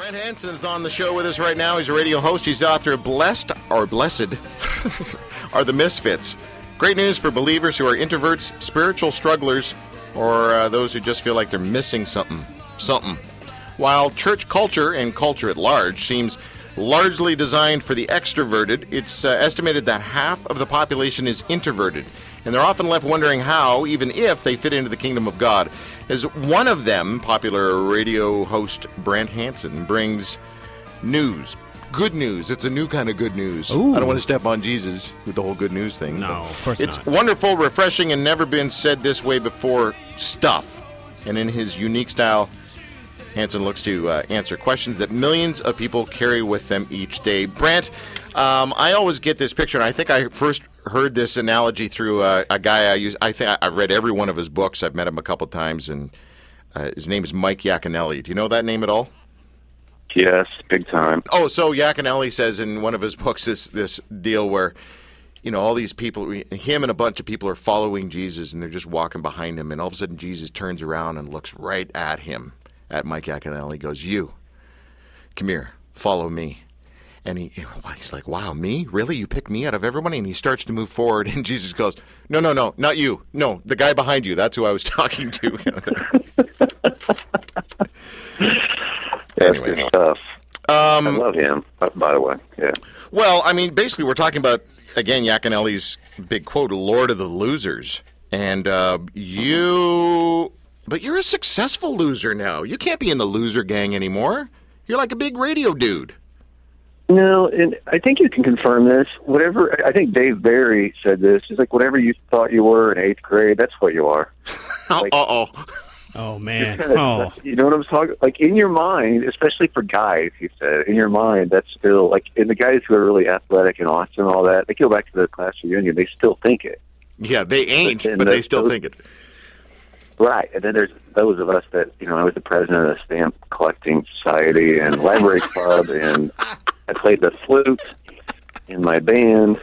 Brant Hansen is on the show with us right now. He's a radio host. He's author of Blessed or Blessed are the Misfits. Great news for believers who are introverts, spiritual strugglers, or uh, those who just feel like they're missing something. Something. While church culture and culture at large seems largely designed for the extroverted, it's uh, estimated that half of the population is introverted, and they're often left wondering how, even if, they fit into the kingdom of God. As one of them, popular radio host Brant Hansen brings news. Good news. It's a new kind of good news. Ooh. I don't want to step on Jesus with the whole good news thing. No, of course it's not. wonderful, refreshing, and never been said this way before stuff. And in his unique style, Hansen looks to uh, answer questions that millions of people carry with them each day. Brant, um, I always get this picture, and I think I first heard this analogy through uh, a guy I use. I think I've read every one of his books. I've met him a couple times, and uh, his name is Mike Yaconelli. Do you know that name at all? Yes, big time. Oh, so Yaconelli says in one of his books this this deal where, you know, all these people, him and a bunch of people are following Jesus, and they're just walking behind him, and all of a sudden Jesus turns around and looks right at him, at Mike Yaconelli, goes, "You, come here, follow me." And he, he's like, "Wow, me? Really? You picked me out of everybody?" And he starts to move forward, and Jesus goes, "No, no, no, not you. No, the guy behind you. That's who I was talking to." That's Anyway. good stuff. Um, I love him, uh, by the way. Yeah. Well, I mean, basically, we're talking about again Yaconelli's big quote, "Lord of the losers," and uh, you, but you're a successful loser now. You can't be in the loser gang anymore. You're like a big radio dude. No, and I think you can confirm this. Whatever, I think Dave Barry said this. He's like, whatever you thought you were in eighth grade, that's what you are. Uh oh. Oh man. Kinda- Oh. You know what I'm talking? Like in your mind, especially for guys, he said, in your mind, that's still like. in the guys who are really athletic and awesome and all that, they go back to the class reunion, they still think it. Yeah, they ain't, And but they still those- think it. Right, and then there's those of us that you know. I was the president of the stamp collecting society and library club, and I played the flute in my band,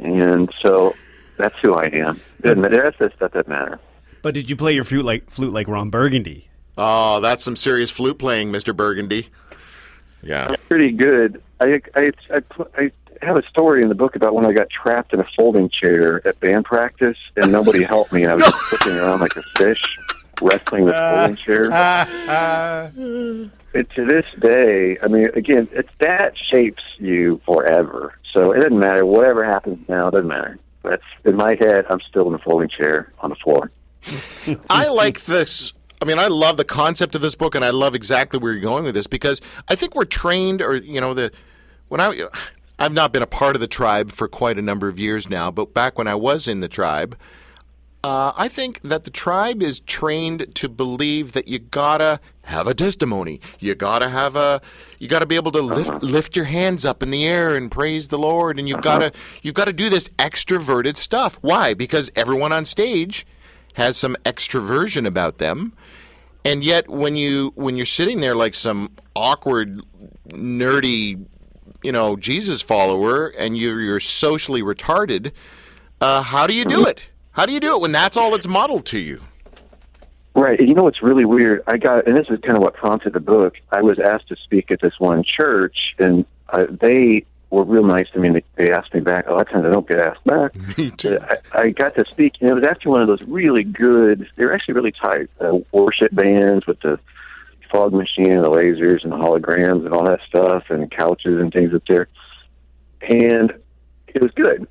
and so that's who I am. Doesn't matter. The rest that stuff doesn't matter. But did you play your flute like flute like Ron Burgundy? Oh, that's some serious flute playing, Mister Burgundy. Yeah. Pretty good. I I I, I have a story in the book about when I got trapped in a folding chair at band practice, and nobody helped me, and I was just flipping around like a fish, wrestling the folding chair. And to this day, I mean, again, it's that shapes you forever. So it doesn't matter. Whatever happens now, it doesn't matter. That's in my head. I'm still in the folding chair on the floor. I like this. I mean, I love the concept of this book, and I love exactly where you're going with this because I think we're trained, or you know, the when I I've not been a part of the tribe for quite a number of years now, but back when I was in the tribe, uh, I think that the tribe is trained to believe that you gotta have a testimony. You gotta have a. You gotta be able to lift lift your hands up in the air and praise the Lord, and you've gotta you've got to do this extroverted stuff. Why? Because everyone on stage has some extroversion about them, and yet when you when you're sitting there like some awkward, nerdy, you know, Jesus follower, and you're you're socially retarded, uh, how do you do it? How do you do it when that's all that's modeled to you? Right. And you know what's really weird? I got, and this is kind of what prompted the book. I was asked to speak at this one church, and uh, they were real nice to me. And they, they asked me back. A lot of times I don't get asked back. Me too. I, I got to speak, and it was after one of those really good. They were actually really tight uh, worship bands with the fog machine and the lasers and the holograms and all that stuff, and couches and things up there. And it was good.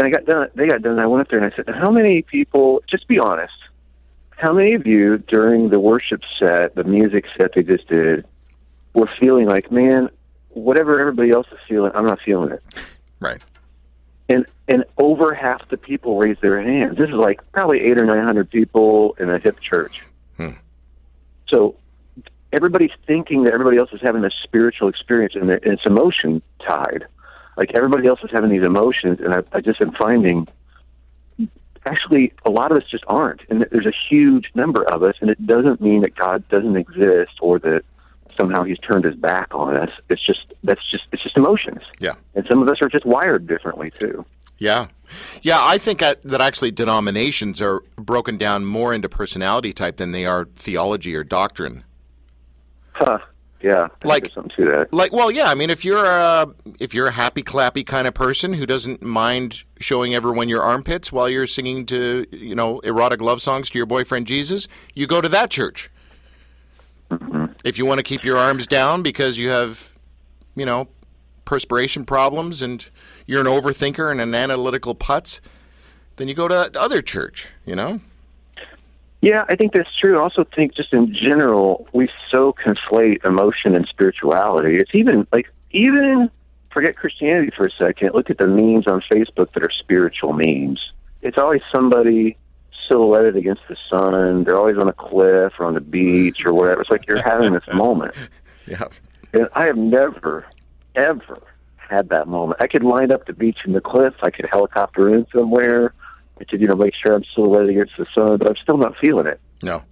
And I got done. They got done. And I went up there and I said, "How many people? Just be honest. How many of you during the worship set, the music set they just did, were feeling like, man, whatever everybody else is feeling, I'm not feeling it." Right. and and over half the people raised their hands. This is like probably eight or nine hundred people in a hip church. Hmm. So everybody's thinking that everybody else is having a spiritual experience, and it- it's emotion tied. Like everybody else is having these emotions, and I, I just am finding actually a lot of us just aren't, and there's a huge number of us, and it doesn't mean that God doesn't exist or that somehow He's turned His back on us. It's just that's just it's just emotions Yeah. and some of us are just wired differently too. Yeah. Yeah, I think that, that actually denominations are broken down more into personality type than they are theology or doctrine. Huh. Yeah, Like- something to that. Like, well, yeah. I mean, if you're a if you're a happy clappy kind of person who doesn't mind showing everyone your armpits while you're singing to you know erotic love songs to your boyfriend Jesus, you go to that church. Mm-hmm. If you want to keep your arms down because you have, you know, perspiration problems and you're an overthinker and an analytical putz, then you go to that other church. You know. Yeah, I think that's true. I also think just in general, we so conflate emotion and spirituality. It's even like even forget Christianity for a second. Look at the memes on Facebook that are spiritual memes. It's always somebody silhouetted against the sun. They're always on a cliff or on the beach or whatever. It's like you're having this moment. Yeah. And I have never, ever had that moment. I could line up the beach and the cliff. I could helicopter in somewhere. Could, you know, make sure I'm silhouetted against the sun, but I'm still not feeling it. No.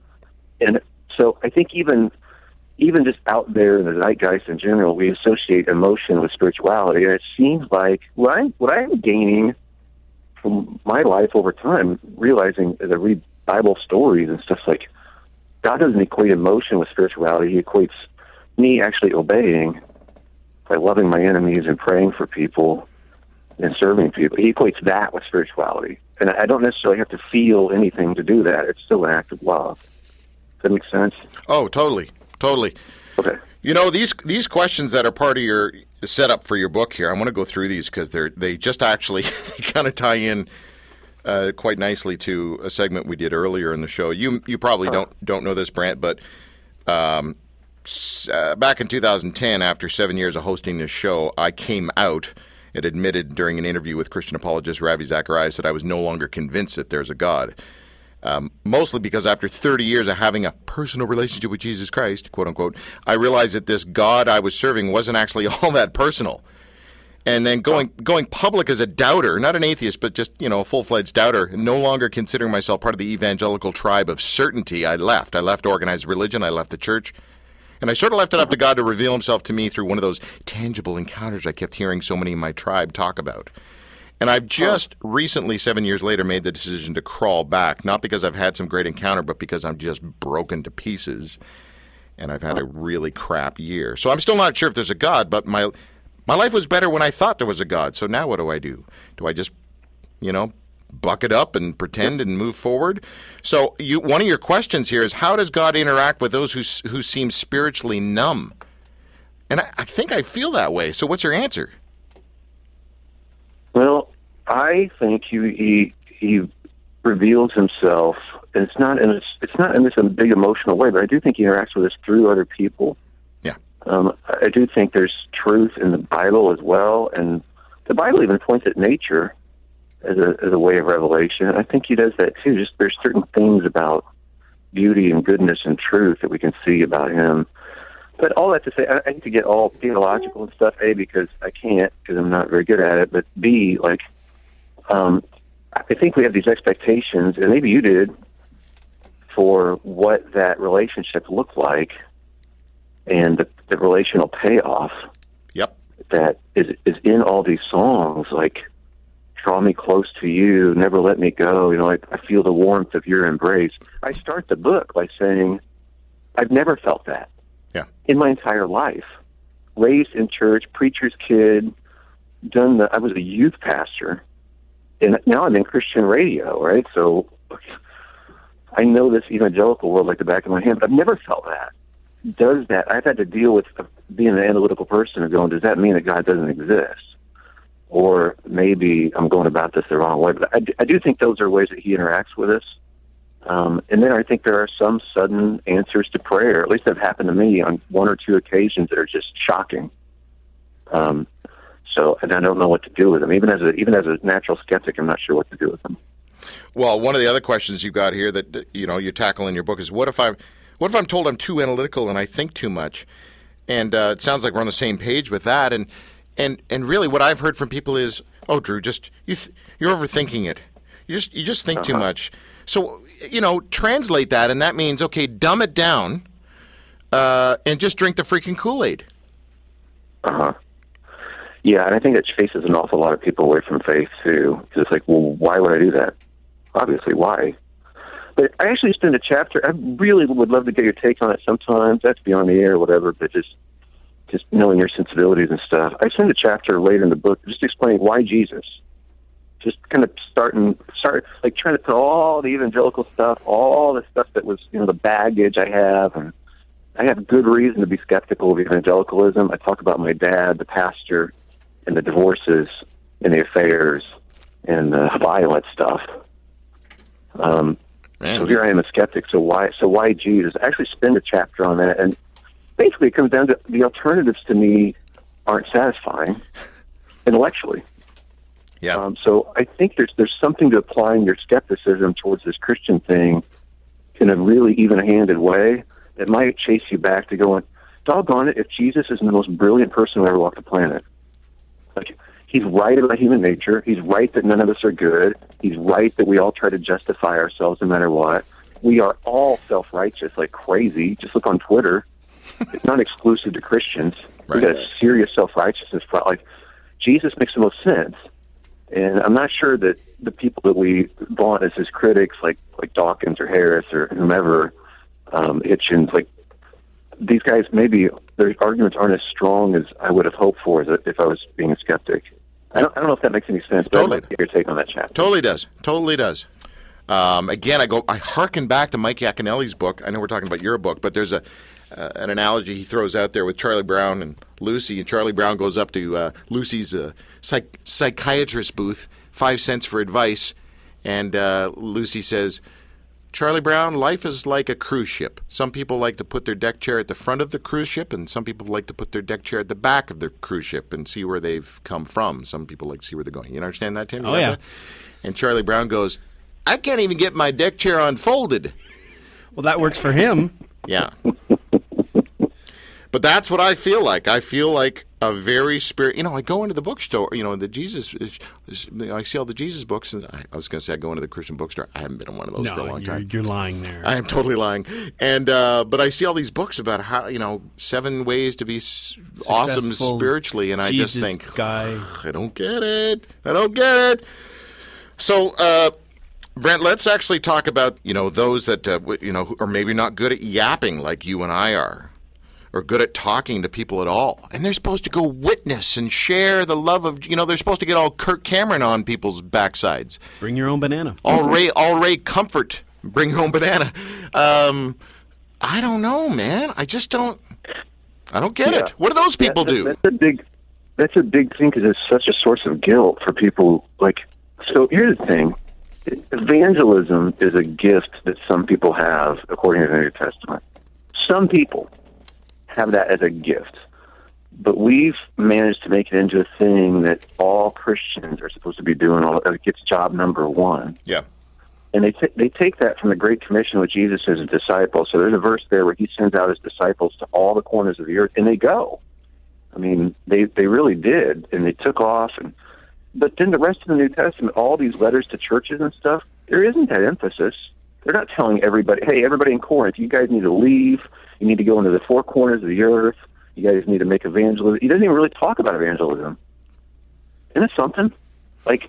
And so I think even even just out there in the zeitgeist in general, we associate emotion with spirituality, and it seems like what I what I am gaining from my life over time, realizing as I read Bible stories and stuff like God doesn't equate emotion with spirituality. He equates me actually obeying by loving my enemies and praying for people and serving people. He equates that with spirituality. And I don't necessarily have to feel anything to do that. It's still an act of love. Does that make sense? Oh, totally, totally. Okay. You know these these questions that are part of your setup for your book here. I want to go through these because they're they just actually they kind of tie in uh, quite nicely to a segment we did earlier in the show. You you probably don't don't know this, Brant, but um, s- uh, back in 2010, after seven years of hosting this show, I came out and admitted during an interview with Christian apologist Ravi Zacharias that I was no longer convinced that there's a God um, mostly because after 30 years of having a personal relationship with Jesus Christ, quote unquote, I realized that this God I was serving wasn't actually all that personal. And then going going public as a doubter, not an atheist, but just you know a full fledged doubter, no longer considering myself part of the evangelical tribe of certainty. I left. I left organized religion. I left the church, and I sort of left it up to God to reveal Himself to me through one of those tangible encounters I kept hearing so many in my tribe talk about. And I've just recently, seven years later, made the decision to crawl back, not because I've had some great encounter, but because I'm just broken to pieces and I've had a really crap year. So I'm still not sure if there's a God, but my my life was better when I thought there was a God. So now what do I do? Do I just, you know, buck it up and pretend and move forward? So you one of your questions here is how does God interact with those who who seem spiritually numb? And I, I think I feel that way. So what's your answer? Well, I think he he, he reveals himself, and it's not in a, it's not in this big emotional way, but I do think he interacts with us through other people. Yeah. Um, I do think there's truth in the Bible as well, and the Bible even points at nature as a as a way of revelation. I think he does that too. Just there's certain things about beauty and goodness and truth that we can see about him. But all that to say, I, I hate to get all theological and stuff. A because I can't because I'm not very good at it. But B like, um, I think we have these expectations, and maybe you did, for what that relationship looked like, and the, the relational payoff Yep. that is is in all these songs, like "Draw Me Close to You," "Never Let Me Go." You know, I, I feel the warmth of your embrace. I start the book by saying, "I've never felt that Yeah. in my entire life. Raised in church, preacher's kid, done the. I was a youth pastor, and now I'm in Christian radio, right? So I know this evangelical world like the back of my hand, but I've never felt that. Does that? I've had to deal with being an analytical person and going, does that mean that God doesn't exist? Or maybe I'm going about this the wrong way. But I, do- I do think those are ways that He interacts with us. Um, and then I think there are some sudden answers to prayer. At least have happened to me on one or two occasions that are just shocking. Um, so, and I don't know what to do with them. Even as a even as a natural skeptic, I'm not sure what to do with them. Well, one of the other questions you got here that that, you know you tackle in your book is what if I'm what if I'm told I'm too analytical and I think too much? And uh, it sounds like we're on the same page with that. And and and really, what I've heard from people is, oh, Drew, just you th- you're overthinking it. You just you just think too much. So you know, translate that, and that means okay, dumb it down, uh, and just drink the freaking Kool Aid. Uh huh. Yeah, and I think it chases an awful lot of people away from faith too. 'Cause it's like, well, why would I do that? Obviously, why? but I actually spend a chapter. I really would love to get your take on it sometimes. That's beyond the air or whatever, but just just knowing your sensibilities and stuff. I spend a chapter later in the book just explaining why Jesus. Just kind of starting, start like trying to put all the evangelical stuff, all the stuff that was, you know, the baggage I have, and I have good reason to be skeptical of evangelicalism. I talk about my dad, the pastor, and the divorces and the affairs and the violent stuff. Um, Man, so here I am a skeptic. So why? So why Jesus? I actually spend a chapter on that, and basically it comes down to the alternatives to me aren't satisfying intellectually. yeah. Um, so I think there's there's something to applying your skepticism towards this Christian thing in a really even-handed way that might chase you back to going, doggone it, if Jesus is the most brilliant person who ever walked the planet, like he's right about human nature, he's right that none of us are good, he's right that we all try to justify ourselves no matter what. We are all self-righteous like crazy. Just look on Twitter. It's not exclusive to Christians. Right. We got a serious self-righteousness. problem. Like Jesus makes the most sense. And I'm not sure that the people that we vaunt as his critics, like like Dawkins or Harris or whomever, um, Hitchens, like these guys, maybe their arguments aren't as strong as I would have hoped for if I was being a skeptic. I don't, I don't know if that makes any sense, but Totally. I'd like to get your take on that chapter. Totally does. Totally does. Um, again, I go. I hearken back to Mike Yaconelli's book. I know we're talking about your book, but there's a uh, an analogy he throws out there with Charlie Brown and Lucy. And Charlie Brown goes up to uh, Lucy's uh, psych- psychiatrist booth, five cents for advice, and uh, Lucy says. Charlie Brown, life is like a cruise ship. Some people like to put their deck chair at the front of the cruise ship, and some people like to put their deck chair at the back of the cruise ship and see where they've come from. Some people like to see where they're going. You understand that, Tim? You Oh, yeah. that? And Charlie Brown goes, I can't even get my deck chair unfolded. Well, that works for him. Yeah. But that's what I feel like. I feel like a very spirit. You know, I go into the bookstore. You know, the Jesus. I see all the Jesus books, and I, I was going to say I go into the Christian bookstore. I haven't been in one of those for a long you're, time. you're lying there. I am totally lying. And uh, but I see all these books about how you know seven ways to be s- awesome spiritually, and I just think guy. I don't get it. I don't get it. So, uh, Brant, let's actually talk about you know those that uh, you know who are maybe not good at yapping like you and I are, or good at talking to people at all, and they're supposed to go witness and share the love of you know they're supposed to get all Kirk Cameron on people's backsides, Bring your own banana. all Ray all Ray Comfort, bring your own banana. Um, I don't know, man. I just don't. I don't get Yeah. it. What do those people That- do? That's a big. That's a big thing because it's such a source of guilt for people. Like, so here's the thing: evangelism is a gift that some people have, according to the New Testament. Some people have that as a gift, but we've managed to make it into a thing that all Christians are supposed to be doing. All it gets job number one yeah. and they t- they take that from the Great Commission with Jesus as a disciple. So there's a verse there where he sends out his disciples to all the corners of the earth, and they go. I mean, they they really did, and they took off. And but then the rest of the New Testament, all these letters to churches and stuff, there isn't that emphasis. They're not telling everybody, hey, everybody in Corinth, you guys need to leave. You need to go into the four corners of the earth. You guys need to make evangelism. He doesn't even really talk about evangelism. Isn't it something? Like,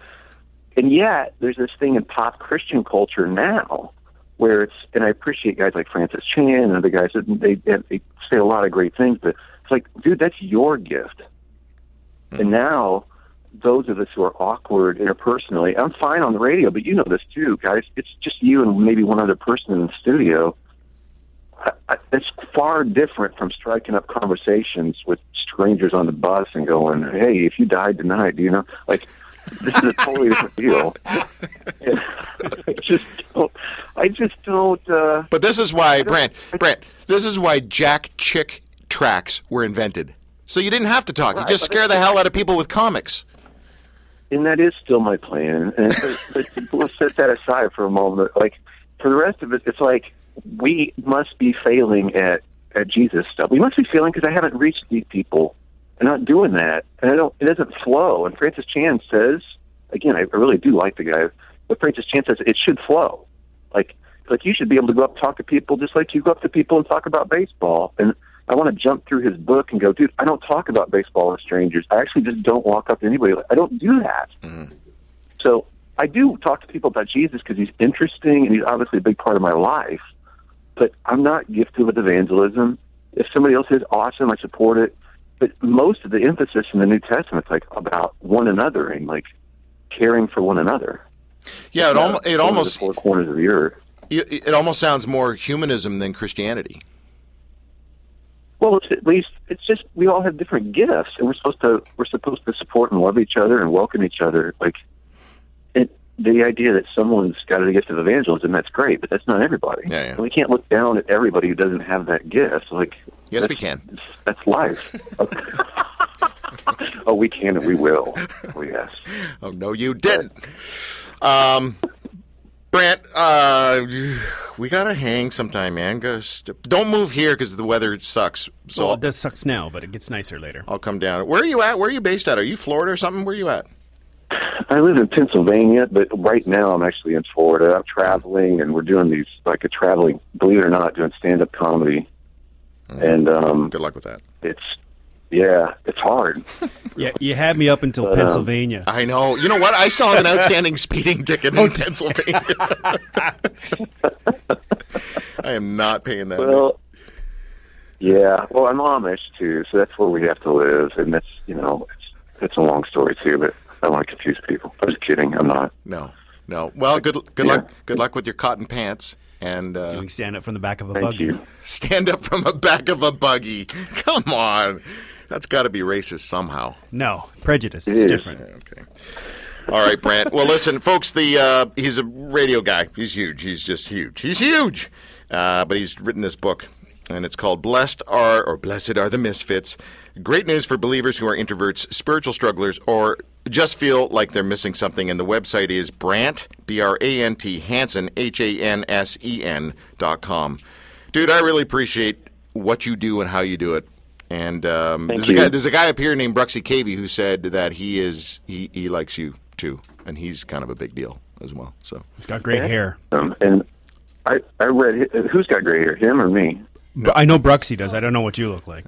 and yet there's this thing in pop Christian culture now where it's, and I appreciate guys like Francis Chan and other guys that they, they say a lot of great things, but it's like, dude, that's your gift. And hmm. now those of us who are awkward interpersonally, I'm fine on the radio, but you know this too, guys. It's just you and maybe one other person in the studio. I, I, it's far different from striking up conversations with strangers on the bus and going, "Hey, if you died tonight, do you know?" Like, this is a totally different deal. I just don't. I just don't. Uh, But this is why, Brant, Brant, this is why Jack Chick tracts were invented. So you didn't have to talk. You just scare the hell out of people with comics. And that is still my plan. And but, but let's set that aside for a moment. Like for the rest of it, it's like we must be failing at at Jesus stuff. We must be failing because I haven't reached these people. I'm not doing that, and I don't. It doesn't flow. And Francis Chan says again, I really do like the guy, but Francis Chan says it should flow. Like like you should be able to go up and talk to people just like you go up to people and talk about baseball. And I want to jump through his book and go, dude, I don't talk about baseball with strangers. I actually just don't walk up to anybody. I don't do that. Mm-hmm. So I do talk to people about Jesus because he's interesting and he's obviously a big part of my life. But I'm not gifted with evangelism. If somebody else is awesome, I support it. But most of the emphasis in the New Testament is like about one another and like caring for one another. Yeah, it, al- it almost four corners of the earth. it, it almost sounds more humanism than Christianity. Well, it's at least it's just we all have different gifts, and we're supposed to we're supposed to support and love each other and welcome each other. Like, it, the idea that someone's got a gift of evangelism, that's great, but that's not everybody. Yeah, yeah. And we can't look down at everybody who doesn't have that gift. Like, Yes, we can. That's life. oh, we can and we will. Oh, yes. Oh no, you didn't. Um, Brant, uh, we gotta hang sometime, man. Go don't move here because the weather sucks. So well, it does sucks now, but it gets nicer later. I'll come down. Where are you at? Where are you based at? Are you Florida or something? Where are you at? I live in Pennsylvania, but right now I'm actually in Florida. I'm traveling, and we're doing these like a traveling, believe it or not, doing stand up comedy, and um, Good luck with that. it's yeah, it's hard. Yeah, you had me up until But, um, Pennsylvania. I know. You know what? I still have an outstanding speeding ticket in Pennsylvania. I am not paying that. Well, yeah. Well, I'm Amish too, so that's where we have to live, and that's you know, it's it's a long story too, but I don't want to confuse people. I was kidding. I'm not. no, no. Well, good good Yeah. luck. Good luck with your cotton pants and uh, Doing stand up from the back of a Thank buggy. you. stand up from the back of a buggy. Come on, that's got to be racist somehow. No, prejudice. It's is. different. Okay. All right, Brant. Well, listen, folks. The uh, he's a radio guy. He's huge. He's just huge. He's huge. Uh, but he's written this book, and it's called "Blessed Are" or "Blessed Are the Misfits." Great news for believers who are introverts, spiritual strugglers, or just feel like they're missing something. And the website is Brant B R A N T Hansen H A N S E N dot com. Dude, I really appreciate what you do and how you do it. And um, Thank there's a guy there's a guy up here named Bruxy Cavey who said that he is he, he likes you too, and he's kind of a big deal as well. So He's got great hair. Um, and I I read who's got gray hair, him or me? But I know Bruxy does. I don't know what you look like.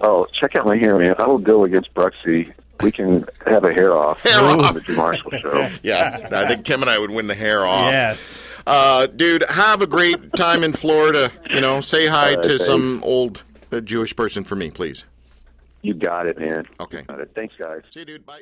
Oh, check out my hair, man. I will go against Bruxy. We can have a hair off. Hair on off. the Drew Marshall show. yeah, I think Tim and I would win the hair off. Yes. uh, dude, have a great time in Florida. You know, say hi right, to thanks. some old uh, Jewish person for me, please. You got it, man. Okay. Got it. Thanks, guys. See you, dude. Bye.